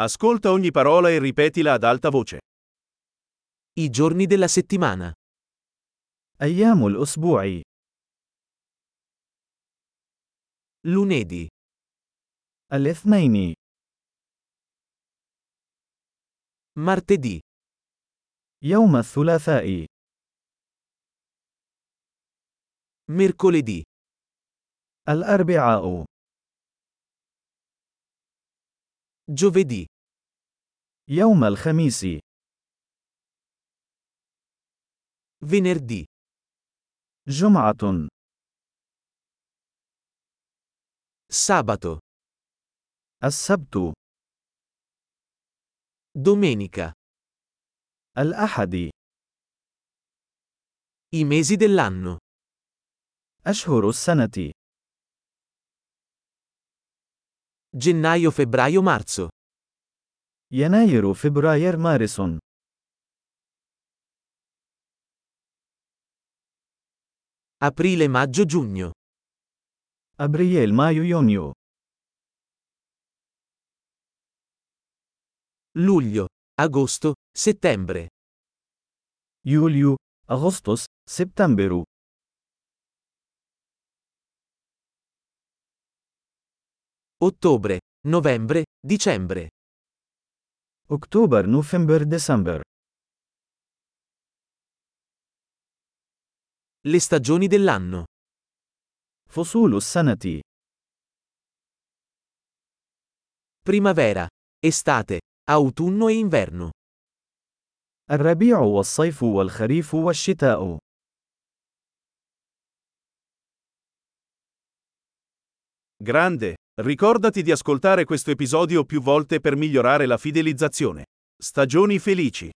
Ascolta ogni parola e ripetila ad alta voce. I giorni della settimana. أيام الأسبوع Lunedì, الاثنين martedì, يوم الثلاثاء mercoledì, الأربعاء giovedì, يوم الخميس venerdì, جمعة sabato, السبت domenica. الأحد I mesi dell'anno. أشهر السنة Gennaio, febbraio, marzo. Gennaio febbraio marzo. Aprile, maggio, giugno. Abriel, maio, giugno. Luglio, agosto, settembre. Julio, agosto, settembre. Ottobre, novembre, dicembre. أكتوبر نوفمبر ديسمبر Le stagioni dell'anno. فصول السنة Primavera, estate, autunno e inverno. الربيع والصيف والخريف والشتاء Grande! Ricordati di ascoltare questo episodio più volte per migliorare la fidelizzazione. Stagioni felici!